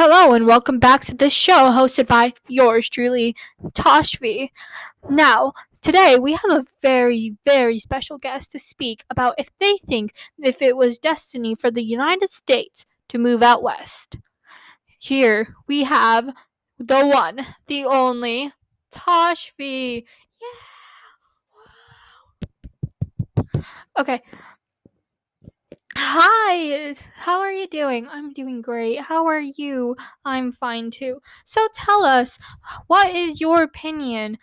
and welcome back to this show hosted by yours truly, Toshvi. Now, today we have a very, very special guest to speak about if they think if it was destiny for the United States to move out west. Here we have the one, the only, Toshvi. Yeah. Wow. Okay, Hi, how are you doing? I'm doing great. How are you? I'm fine too. So tell us, what is your opinion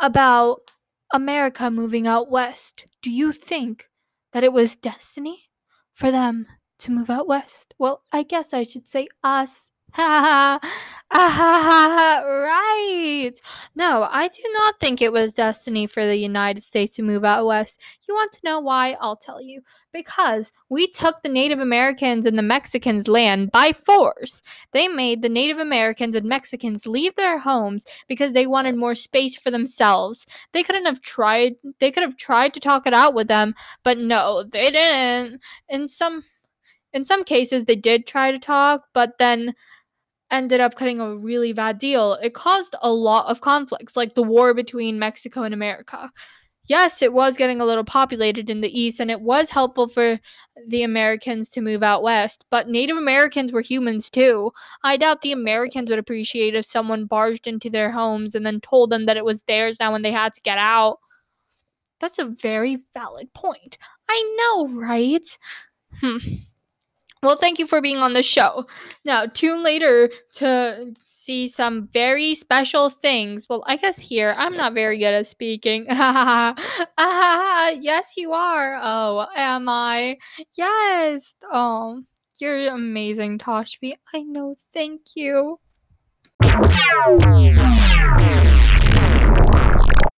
about America moving out west? Do you think that it was destiny for them to move out west? Well, I guess I should say us ah, Ha ha ha No, I do not think it was destiny for the United States to move out west. You want to know why? I'll tell you. Because we took the Native Americans and the Mexicans' land by force. They made the Native Americans and Mexicans leave their homes because they wanted more space for themselves. They couldn't have tried they could have tried to talk it out with them, but no, they didn't. In some in some cases they did try to talk, but then ended up cutting a really bad deal. It caused a lot of conflicts, like the war between Mexico and America. Yes, it was getting a little populated in the east, and it was helpful for the Americans to move out west, but Native Americans were humans too. I doubt the Americans would appreciate if someone barged into their homes and then told them that it was theirs now when they had to get out. That's a very valid point. I know, right? Hmm. Well, thank you for being on the show. Now, tune later to see some very special things. Well, I guess here, I'm not very good at speaking. yes, you are. Oh, am I? Yes. Oh, you're amazing, Toshvi. I know. Thank you.